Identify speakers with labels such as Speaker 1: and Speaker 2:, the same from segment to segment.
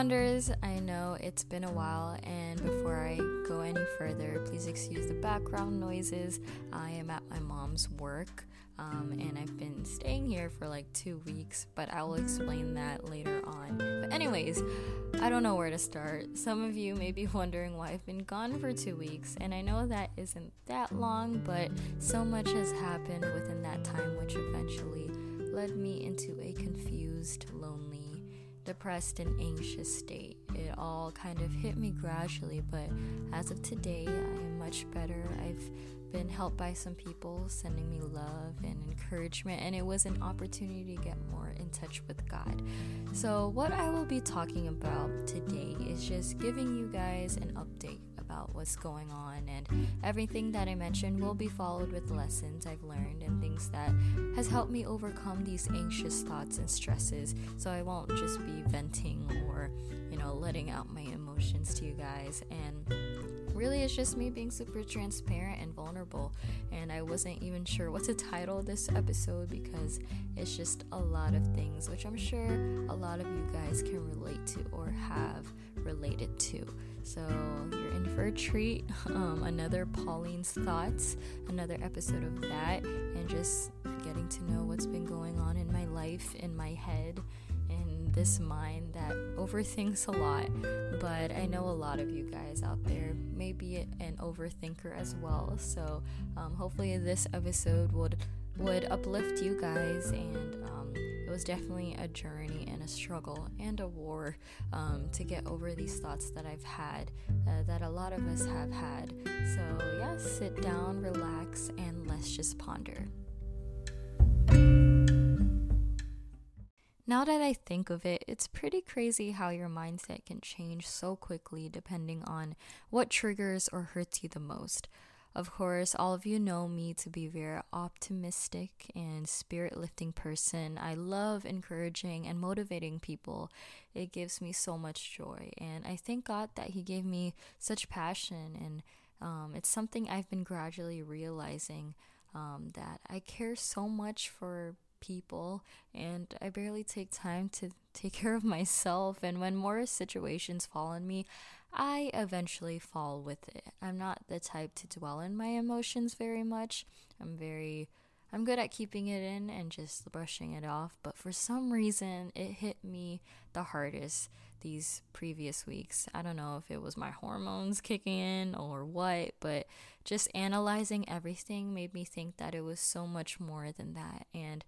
Speaker 1: Ponders, I know it's been a while, and before I go any further, please excuse the background noises. I am at my mom's work, um, and I've been staying here for like two weeks, but I will explain that later on. But, anyways, I don't know where to start. Some of you may be wondering why I've been gone for two weeks, and I know that isn't that long, but so much has happened within that time, which eventually led me into a confused, lonely, depressed and anxious state. It all kind of hit me gradually, but as of today, I am much better. I've been helped by some people sending me love and encouragement, and it was an opportunity to get more in touch with God. So, what I will be talking about today is just giving you guys an update about what's going on and everything that I mentioned will be followed with lessons I've learned and things that has helped me overcome these anxious thoughts and stresses. So I won't just be venting or you know letting out my emotions to you guys. And really it's just me being super transparent and vulnerable. And i wasn't even sure what to title this episode because it's just a lot of things which i'm sure a lot of you guys can relate to or have related to so you're in for a treat. Um, another Pauline's Thoughts, another episode of that, and just getting to know what's been going on in my life, in my head, in this mind that overthinks a lot. But I know a lot of you guys out there may be an overthinker as well. So um, hopefully this episode would would uplift you guys and um, it was definitely a journey and a struggle and a war um, to get over these thoughts that I've had, uh, that a lot of us have had. So, yeah, sit down, relax, and let's just ponder. Now that I think of it, it's pretty crazy how your mindset can change so quickly depending on what triggers or hurts you the most. Of course, all of you know me to be a very optimistic and spirit lifting person. I love encouraging and motivating people. It gives me so much joy. And I thank God that He gave me such passion. And um, it's something I've been gradually realizing um, that I care so much for people and I barely take time to take care of myself. And when more situations fall on me, I eventually fall with it. I'm not the type to dwell in my emotions very much. I'm very I'm good at keeping it in and just brushing it off, but for some reason it hit me the hardest these previous weeks. I don't know if it was my hormones kicking in or what, but just analyzing everything made me think that it was so much more than that. And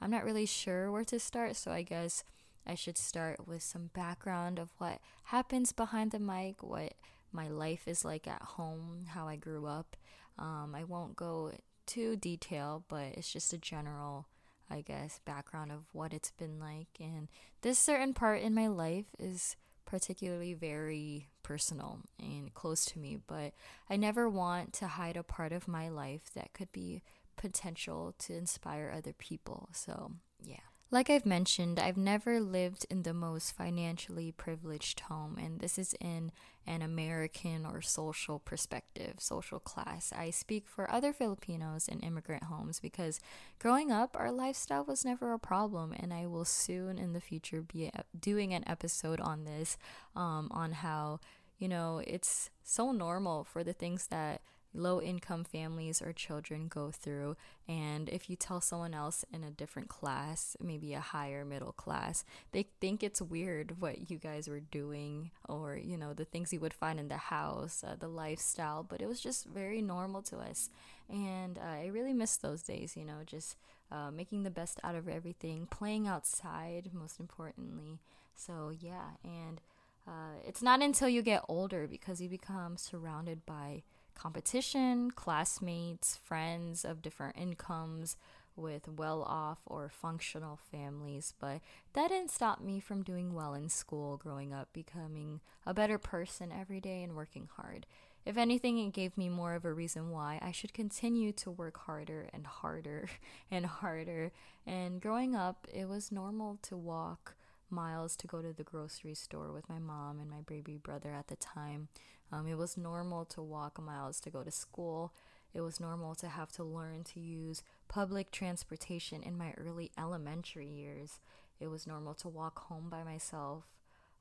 Speaker 1: I'm not really sure where to start, so I guess I should start with some background of what happens behind the mic, what my life is like at home, how I grew up. Um, I won't go too detail, but it's just a general, I guess, background of what it's been like. And this certain part in my life is particularly very personal and close to me, but I never want to hide a part of my life that could be potential to inspire other people. So, yeah. Like I've mentioned, I've never lived in the most financially privileged home, and this is in an American or social perspective, social class. I speak for other Filipinos in immigrant homes because growing up, our lifestyle was never a problem, and I will soon in the future be doing an episode on this, um, on how, you know, it's so normal for the things that low income families or children go through. And if you tell someone else in a different class, maybe a higher middle class, they think it's weird what you guys were doing or, you know, the things you would find in the house, uh, the lifestyle. But it was just very normal to us. And uh, I really miss those days, you know, just uh, making the best out of everything, playing outside, most importantly. So, yeah. And uh, it's not until you get older because you become surrounded by competition, classmates, friends of different incomes with well off or functional families, but that didn't stop me from doing well in school growing up, becoming a better person every day and working hard. If anything, it gave me more of a reason why I should continue to work harder and harder and harder. And growing up, it was normal to walk miles to go to the grocery store with my mom and my baby brother at the time. Um, it was normal to walk miles to go to school. It was normal to have to learn to use public transportation in my early elementary years. It was normal to walk home by myself.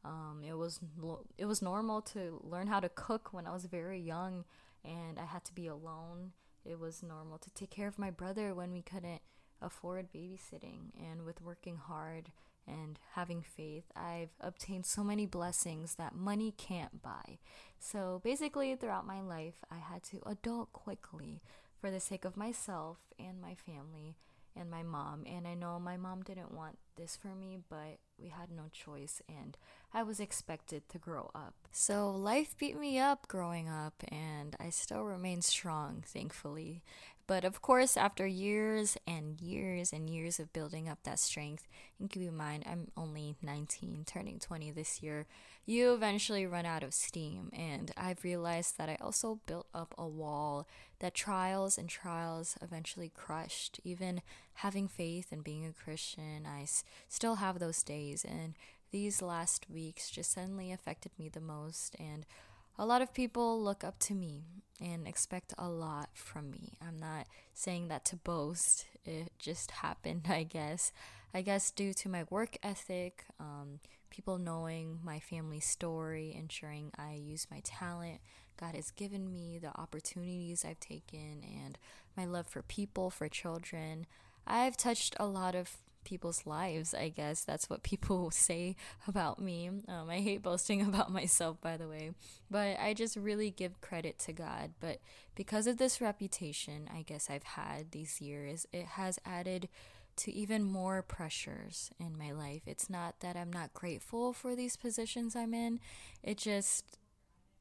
Speaker 1: Um, it was it was normal to learn how to cook when I was very young, and I had to be alone. It was normal to take care of my brother when we couldn't afford babysitting, and with working hard and having faith, I've obtained so many blessings that money can't buy. So basically, throughout my life, I had to adult quickly for the sake of myself and my family and my mom. And I know my mom didn't want this for me, but we had no choice, and I was expected to grow up. So life beat me up growing up, and I still remain strong, thankfully. But of course, after years and years and years of building up that strength, and keep in mind, I'm only 19, turning 20 this year, you eventually run out of steam. And I've realized that I also built up a wall that trials and trials eventually crushed. Even having faith and being a Christian, I s- still have those days. And these last weeks just suddenly affected me the most. And a lot of people look up to me and expect a lot from me. I'm not saying that to boast, it just happened, I guess. I guess due to my work ethic, um, people knowing my family story, ensuring I use my talent God has given me, the opportunities I've taken, and my love for people, for children. I've touched a lot of people's lives, I guess. That's what people say about me. Um, I hate boasting about myself, by the way, but I just really give credit to God. But because of this reputation, I guess I've had these years, it has added to even more pressures in my life. It's not that I'm not grateful for these positions I'm in, it just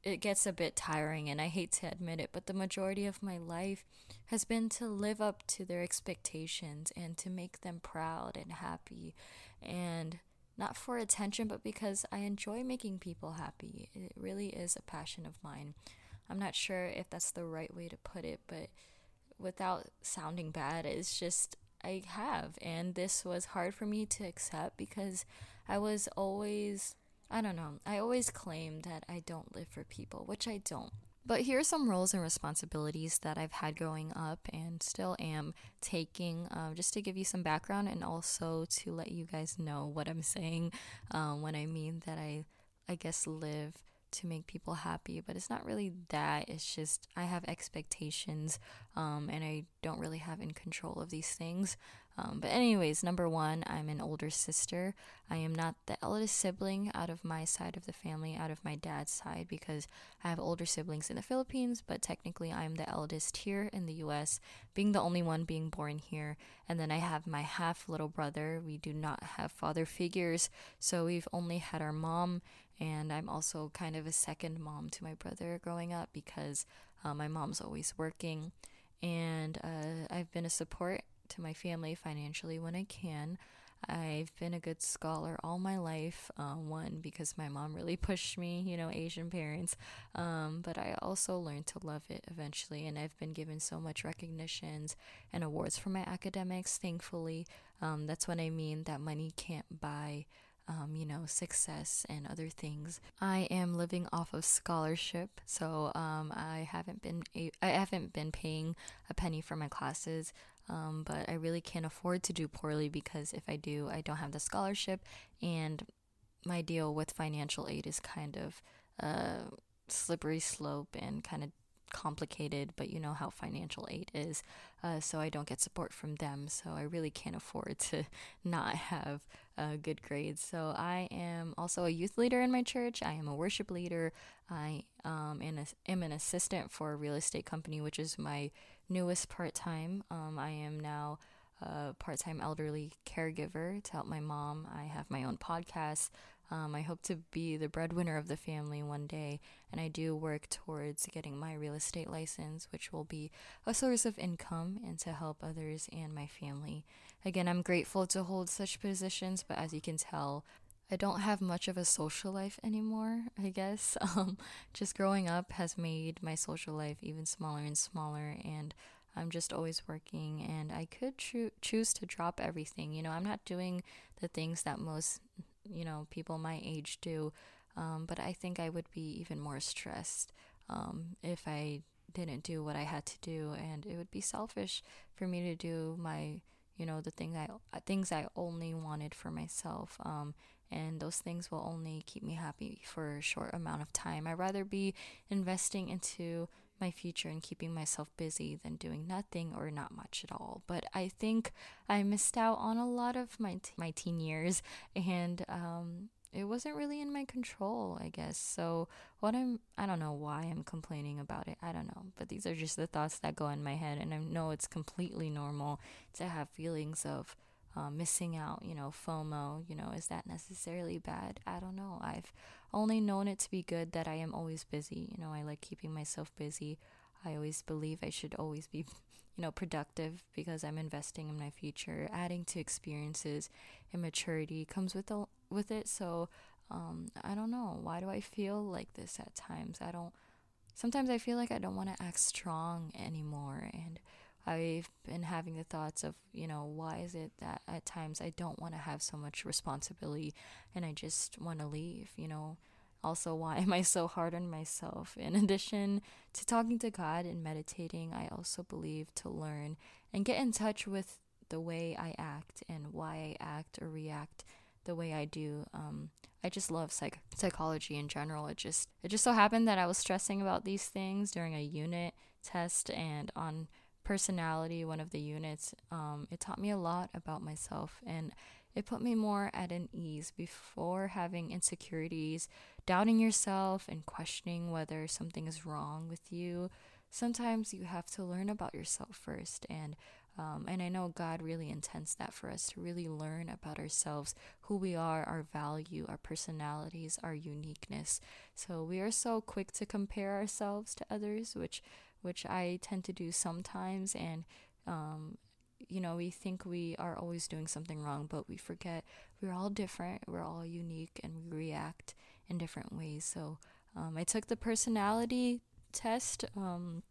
Speaker 1: it gets a bit tiring and I hate to admit it, but the majority of my life has been to live up to their expectations and to make them proud and happy and not for attention but because I enjoy making people happy. It really is a passion of mine. I'm not sure if that's the right way to put it, but without sounding bad, it's just I have and this was hard for me to accept because I was always I don't know. I always claim that I don't live for people, which I don't. But here are some roles and responsibilities that I've had growing up and still am taking, uh, just to give you some background and also to let you guys know what I'm saying um, when I mean that I, I guess, live to make people happy. But it's not really that. It's just I have expectations um, and I don't really have in control of these things. Um, but, anyways, number one, I'm an older sister. I am not the eldest sibling out of my side of the family, out of my dad's side, because I have older siblings in the Philippines, but technically I'm the eldest here in the US, being the only one being born here. And then I have my half little brother. We do not have father figures, so we've only had our mom. And I'm also kind of a second mom to my brother growing up because uh, my mom's always working. And uh, I've been a support to my family financially when I can. I've been a good scholar all my life. Uh, one, because my mom really pushed me, you know, Asian parents. Um, but I also learned to love it eventually. And I've been given so much recognitions and awards for my academics, thankfully. Um, that's what I mean that money can't buy. Um, you know, success and other things. I am living off of scholarship, so um, I haven't been a- I haven't been paying a penny for my classes. Um, but I really can't afford to do poorly because if I do, I don't have the scholarship, and my deal with financial aid is kind of a slippery slope and kind of complicated, but you know how financial aid is. Uh, so I don't get support from them. So I really can't afford to not have uh, good grades. So I am also a youth leader in my church. I am a worship leader. I um, am an assistant for a real estate company, which is my newest part time. Um, I am now a part time elderly caregiver to help my mom. I have my own podcast. Um, I hope to be the breadwinner of the family one day, and I do work towards getting my real estate license, which will be a source of income and to help others and my family. Again, I'm grateful to hold such positions, but as you can tell, I don't have much of a social life anymore, I guess. Um, just growing up has made my social life even smaller and smaller, and I'm just always working. And I could cho- choose to drop everything. You know, I'm not doing the things that most, you know, people my age do, um, but I think I would be even more stressed um, if I didn't do what I had to do, and it would be selfish for me to do my you know the things I things I only wanted for myself um and those things will only keep me happy for a short amount of time. I'd rather be investing into my future and keeping myself busy than doing nothing or not much at all. But I think I missed out on a lot of my t- my teen years and um it wasn't really in my control, I guess. So, what I'm, I don't know why I'm complaining about it. I don't know. But these are just the thoughts that go in my head. And I know it's completely normal to have feelings of uh, missing out, you know, FOMO. You know, is that necessarily bad? I don't know. I've only known it to be good that I am always busy. You know, I like keeping myself busy. I always believe I should always be you know, productive because I'm investing in my future, adding to experiences and maturity comes with the, with it. So, um, I don't know. Why do I feel like this at times? I don't. Sometimes I feel like I don't want to act strong anymore, and I've been having the thoughts of, you know, why is it that at times I don't want to have so much responsibility, and I just want to leave, you know also, why am I so hard on myself? In addition to talking to God and meditating, I also believe to learn and get in touch with the way I act and why I act or react the way I do. Um, I just love psych- psychology in general. It just it just so happened that I was stressing about these things during a unit test and on personality, one of the units. Um, it taught me a lot about myself and it put me more at an ease before having insecurities, doubting yourself, and questioning whether something is wrong with you. Sometimes you have to learn about yourself first, and um, and I know God really intends that for us to really learn about ourselves, who we are, our value, our personalities, our uniqueness. So we are so quick to compare ourselves to others, which which I tend to do sometimes, and um, you know, we think we are always doing something wrong, but we forget we're all different, we're all unique, and we react in different ways. So, um, I took the personality test. Um,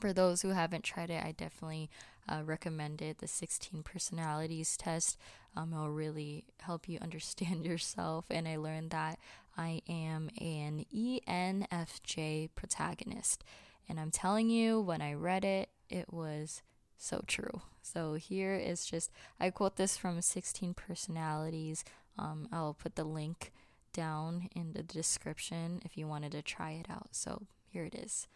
Speaker 1: for those who haven't tried it, I definitely uh, recommend it. The 16 personalities test. Um, it'll really help you understand yourself. And I learned that I am an ENFJ protagonist. And I'm telling you, when I read it, it was so true. So here is just, I quote this from 16 Personalities. Um, I'll put the link down in the description if you wanted to try it out. So here it is.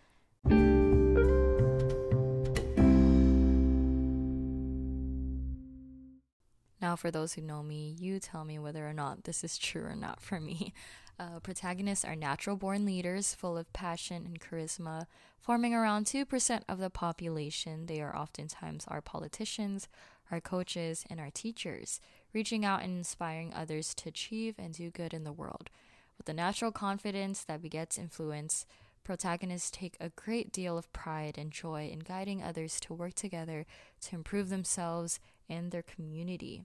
Speaker 1: Now, for those who know me, you tell me whether or not this is true or not for me. Uh, protagonists are natural born leaders full of passion and charisma, forming around 2% of the population. They are oftentimes our politicians, our coaches, and our teachers, reaching out and inspiring others to achieve and do good in the world. With the natural confidence that begets influence, protagonists take a great deal of pride and joy in guiding others to work together to improve themselves and their community.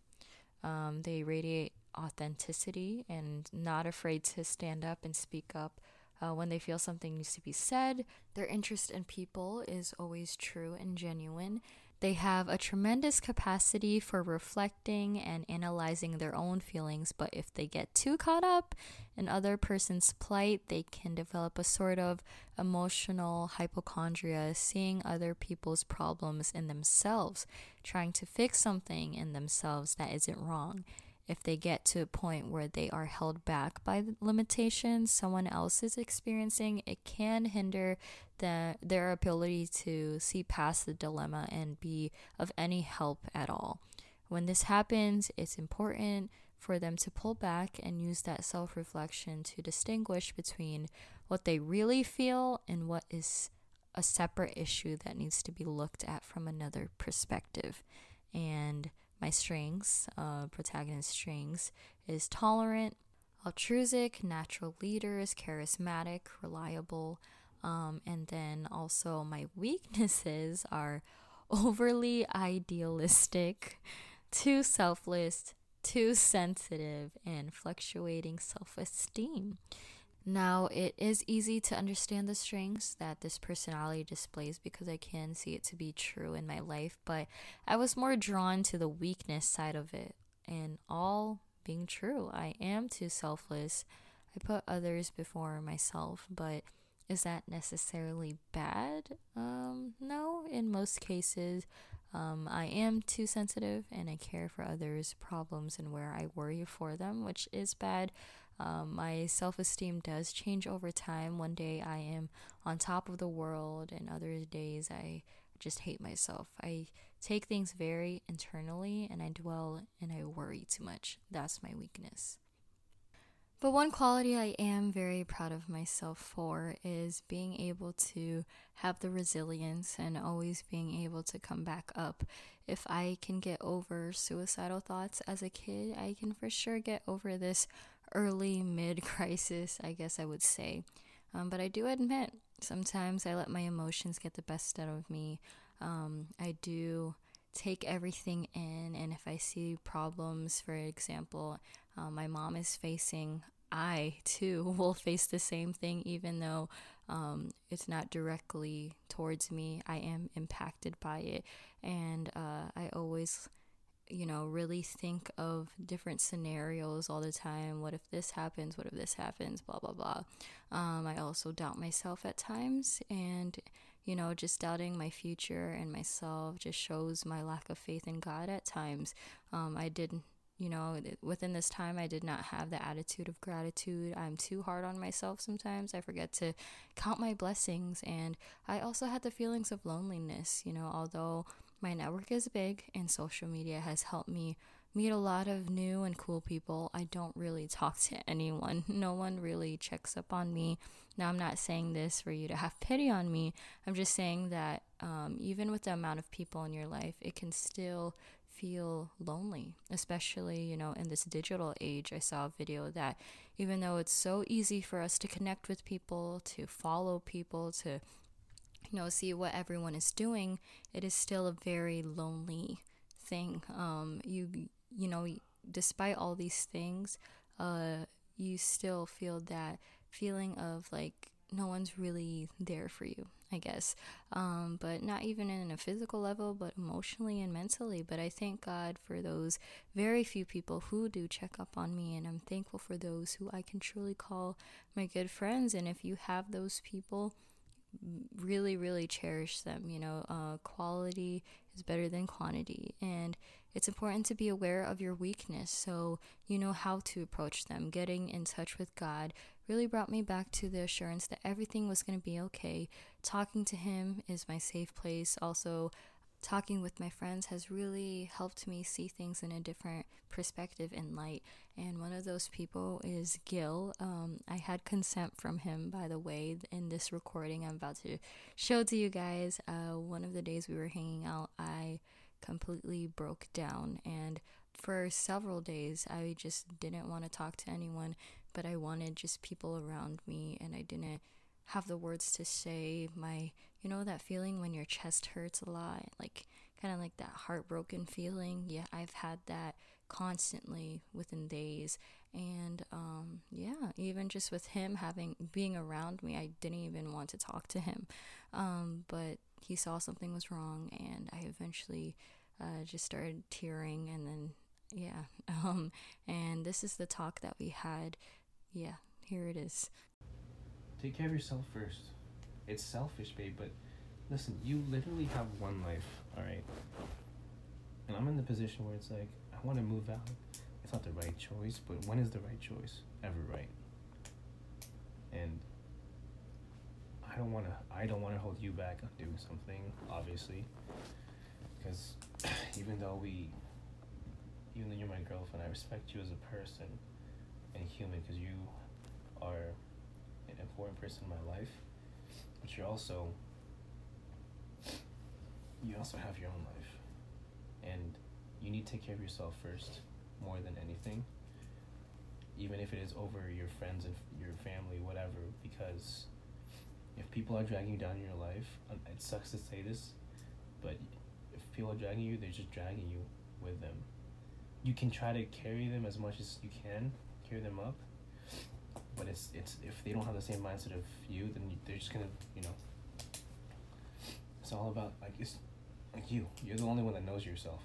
Speaker 1: Um, they radiate authenticity and not afraid to stand up and speak up uh, when they feel something needs to be said. Their interest in people is always true and genuine. They have a tremendous capacity for reflecting and analyzing their own feelings, but if they get too caught up in other person's plight, they can develop a sort of emotional hypochondria, seeing other people's problems in themselves, trying to fix something in themselves that isn't wrong if they get to a point where they are held back by limitations someone else is experiencing, it can hinder the, their ability to see past the dilemma and be of any help at all. When this happens, it's important for them to pull back and use that self reflection to distinguish between what they really feel and what is a separate issue that needs to be looked at from another perspective. And my strengths, uh, protagonist strengths, is tolerant, altruistic, natural leaders, charismatic, reliable. Um, and then also my weaknesses are overly idealistic, too selfless, too sensitive, and fluctuating self esteem. Now, it is easy to understand the strengths that this personality displays because I can see it to be true in my life, but I was more drawn to the weakness side of it. And all being true, I am too selfless. I put others before myself, but is that necessarily bad? Um, no, in most cases. Um, I am too sensitive and I care for others' problems and where I worry for them, which is bad. Um, my self esteem does change over time. One day I am on top of the world, and other days I just hate myself. I take things very internally and I dwell and I worry too much. That's my weakness. But one quality I am very proud of myself for is being able to have the resilience and always being able to come back up. If I can get over suicidal thoughts as a kid, I can for sure get over this early mid crisis, I guess I would say. Um, but I do admit sometimes I let my emotions get the best out of me. Um, I do take everything in, and if I see problems, for example, uh, my mom is facing, I too will face the same thing, even though um, it's not directly towards me. I am impacted by it, and uh, I always you know, really think of different scenarios all the time. What if this happens? What if this happens? Blah, blah, blah. Um, I also doubt myself at times. And, you know, just doubting my future and myself just shows my lack of faith in God at times. Um, I didn't you know, within this time, I did not have the attitude of gratitude. I'm too hard on myself sometimes. I forget to count my blessings. And I also had the feelings of loneliness, you know, although my network is big and social media has helped me meet a lot of new and cool people. I don't really talk to anyone. No one really checks up on me. Now, I'm not saying this for you to have pity on me. I'm just saying that um, even with the amount of people in your life, it can still feel lonely, especially, you know, in this digital age. I saw a video that even though it's so easy for us to connect with people, to follow people, to you know, see what everyone is doing, it is still a very lonely thing. Um, you you know, despite all these things, uh, you still feel that feeling of like no one's really there for you, I guess. Um, but not even in a physical level, but emotionally and mentally. But I thank God for those very few people who do check up on me, and I'm thankful for those who I can truly call my good friends. And if you have those people, really, really cherish them. You know, uh, quality is better than quantity. And it's important to be aware of your weakness so you know how to approach them. Getting in touch with God really brought me back to the assurance that everything was going to be okay. Talking to Him is my safe place. Also, talking with my friends has really helped me see things in a different perspective and light. And one of those people is Gil. Um, I had consent from him, by the way, in this recording I'm about to show to you guys. Uh, one of the days we were hanging out, I completely broke down. And for several days, I just didn't want to talk to anyone, but I wanted just people around me, and I didn't have the words to say my you know that feeling when your chest hurts a lot like kind of like that heartbroken feeling yeah i've had that constantly within days and um, yeah even just with him having being around me i didn't even want to talk to him um, but he saw something was wrong and i eventually uh, just started tearing and then yeah um, and this is the talk that we had yeah here it is
Speaker 2: Take care of yourself first. It's selfish, babe, but listen, you literally have one life, alright? And I'm in the position where it's like, I want to move out. It's not the right choice, but when is the right choice ever right? And I don't want to I don't want to hold you back on doing something, obviously. Because even though we even though you're my girlfriend, I respect you as a person and human because you are an important person in my life, but you're also you also have your own life, and you need to take care of yourself first more than anything. Even if it is over your friends and your family, whatever, because if people are dragging you down in your life, um, it sucks to say this, but if people are dragging you, they're just dragging you with them. You can try to carry them as much as you can, carry them up, but it's it's if they don't have the same mindset of you, then they're just gonna you know. It's all about like it's like you. You're the only one that knows yourself.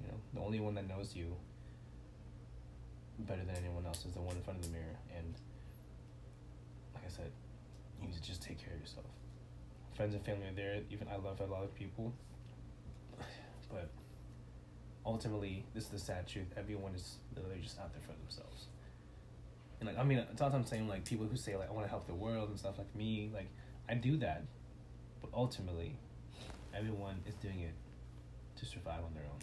Speaker 2: You know, the only one that knows you better than anyone else is the one in front of the mirror. And like I said, you need to just take care of yourself friends and family are there. Even I love a lot of people, but ultimately, this is the sad truth. Everyone is literally just out there for themselves. And like I mean, sometimes I'm saying like people who say like I want to help the world and stuff like me. Like I do that, but ultimately, everyone is doing it to survive on their own.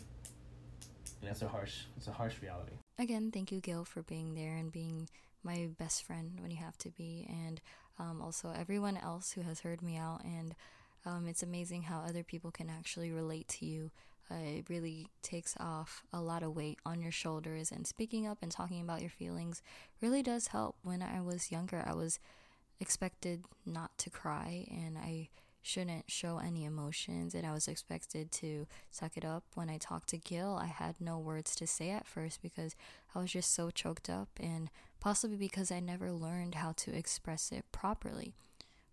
Speaker 2: And that's a harsh, it's a harsh reality.
Speaker 1: Again, thank you, Gil, for being there and being my best friend when you have to be, and um, also everyone else who has heard me out. And um, it's amazing how other people can actually relate to you. Uh, it really takes off a lot of weight on your shoulders, and speaking up and talking about your feelings really does help. When I was younger, I was expected not to cry, and I shouldn't show any emotions and I was expected to suck it up. When I talked to Gil, I had no words to say at first because I was just so choked up and possibly because I never learned how to express it properly.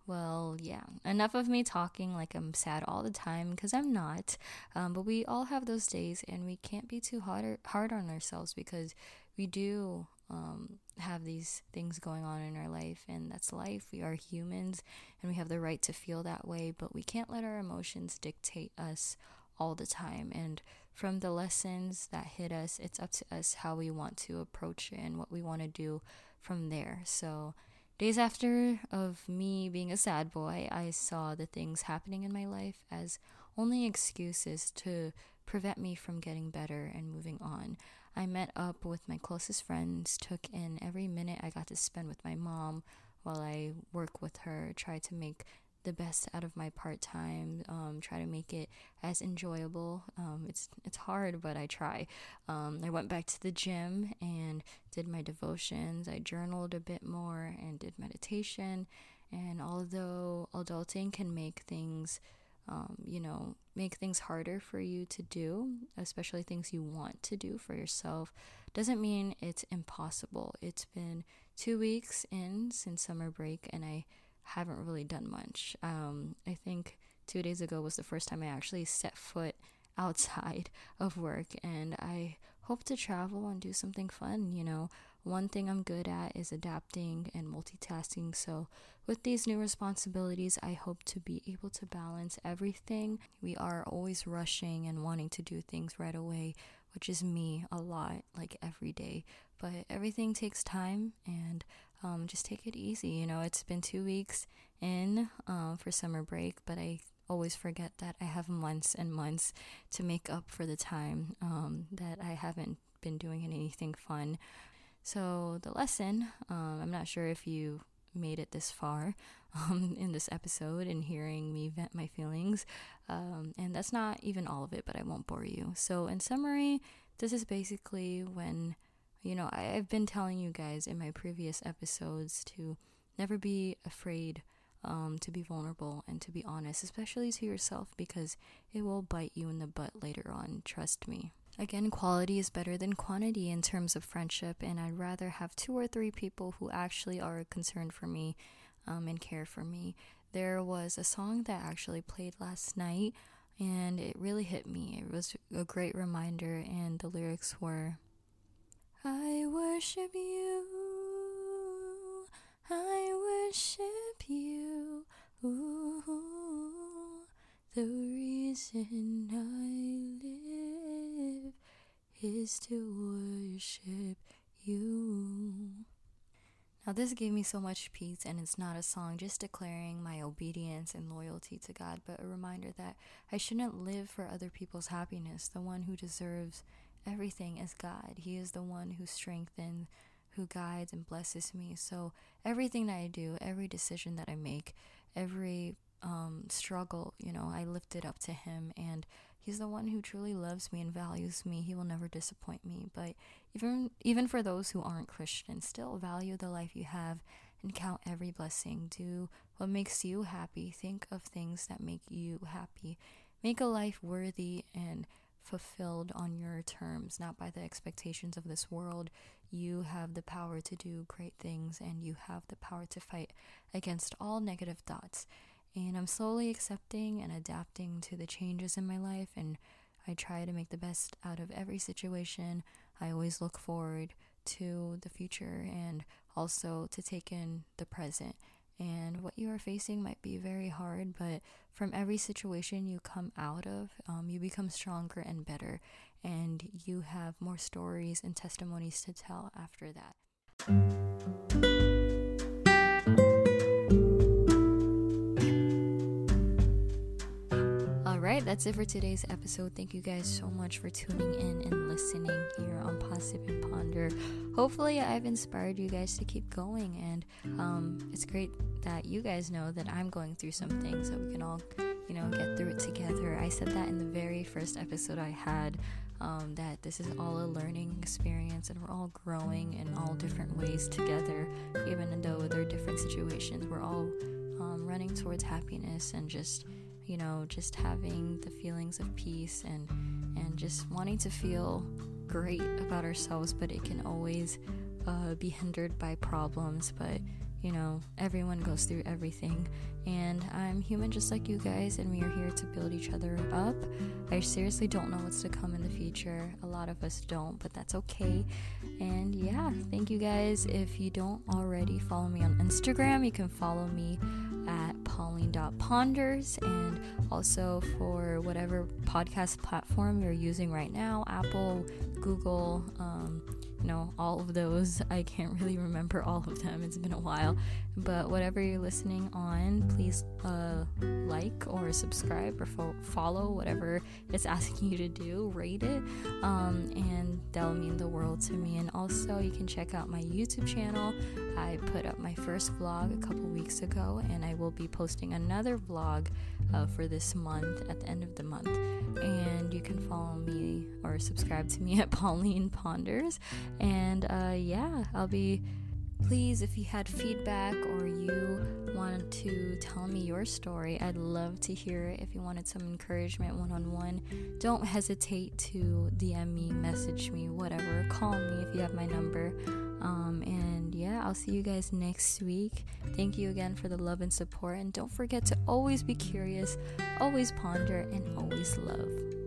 Speaker 1: Well, yeah, enough of me talking like I'm sad all the time because I'm not. Um, but we all have those days and we can't be too hard, hard on ourselves because we do um, have these things going on in our life, and that's life. We are humans, and we have the right to feel that way, but we can't let our emotions dictate us all the time. And from the lessons that hit us, it's up to us how we want to approach it and what we want to do from there. So, days after of me being a sad boy, I saw the things happening in my life as only excuses to prevent me from getting better and moving on. I met up with my closest friends, took in every minute I got to spend with my mom while I work with her, try to make the best out of my part time, um, try to make it as enjoyable. Um, it's it's hard, but I try. Um, I went back to the gym and did my devotions. I journaled a bit more and did meditation. And although adulting can make things um, you know, make things harder for you to do, especially things you want to do for yourself, doesn't mean it's impossible. It's been two weeks in since summer break, and I haven't really done much. Um, I think two days ago was the first time I actually set foot outside of work, and I hope to travel and do something fun, you know. One thing I'm good at is adapting and multitasking. So, with these new responsibilities, I hope to be able to balance everything. We are always rushing and wanting to do things right away, which is me a lot, like every day. But everything takes time and um, just take it easy. You know, it's been two weeks in um, for summer break, but I always forget that I have months and months to make up for the time um, that I haven't been doing anything fun. So, the lesson um, I'm not sure if you made it this far um, in this episode and hearing me vent my feelings. Um, and that's not even all of it, but I won't bore you. So, in summary, this is basically when, you know, I, I've been telling you guys in my previous episodes to never be afraid um, to be vulnerable and to be honest, especially to yourself, because it will bite you in the butt later on. Trust me. Again, quality is better than quantity in terms of friendship, and I'd rather have two or three people who actually are concerned for me um, and care for me. There was a song that actually played last night, and it really hit me. It was a great reminder, and the lyrics were I worship you, I worship you. Ooh, the reason I live is to worship you. Now, this gave me so much peace, and it's not a song just declaring my obedience and loyalty to God, but a reminder that I shouldn't live for other people's happiness. The one who deserves everything is God. He is the one who strengthens, who guides, and blesses me. So, everything that I do, every decision that I make, every um, struggle, you know, I lift it up to Him. And He's the one who truly loves me and values me. He will never disappoint me. But even even for those who aren't Christian, still value the life you have and count every blessing. Do what makes you happy. Think of things that make you happy. Make a life worthy and fulfilled on your terms, not by the expectations of this world. You have the power to do great things and you have the power to fight against all negative thoughts. And I'm slowly accepting and adapting to the changes in my life, and I try to make the best out of every situation. I always look forward to the future and also to take in the present and what you are facing might be very hard, but from every situation you come out of, um, you become stronger and better, and you have more stories and testimonies to tell after that. All right, that's it for today's episode. Thank you guys so much for tuning in and listening here on Positive and Ponder. Hopefully, I've inspired you guys to keep going, and um, it's great that you guys know that I'm going through some things so we can all, you know, get through it together. I said that in the very first episode I had. Um, that this is all a learning experience and we're all growing in all different ways together, even though there are different situations. We're all um, running towards happiness and just you know, just having the feelings of peace and and just wanting to feel great about ourselves, but it can always uh, be hindered by problems. But you know, everyone goes through everything, and I'm human just like you guys, and we are here to build each other up. I seriously don't know what's to come in the future. A lot of us don't, but that's okay. And yeah, thank you guys. If you don't already follow me on Instagram, you can follow me at pauline.ponders and also for whatever podcast platform you're using right now Apple, Google, um, know, all of those. I can't really remember all of them, it's been a while. But whatever you're listening on, please uh, like or subscribe or fo- follow whatever it's asking you to do, rate it, um, and that'll mean the world to me. And also, you can check out my YouTube channel. I put up my first vlog a couple weeks ago, and I will be posting another vlog uh, for this month at the end of the month. And you can follow me or subscribe to me at Pauline Ponders. And uh, yeah, I'll be please, if you had feedback or you wanted to tell me your story, I'd love to hear it. If you wanted some encouragement one on one, don't hesitate to DM me, message me, whatever. Call me if you have my number. Um, and yeah, I'll see you guys next week. Thank you again for the love and support. And don't forget to always be curious, always ponder, and always love.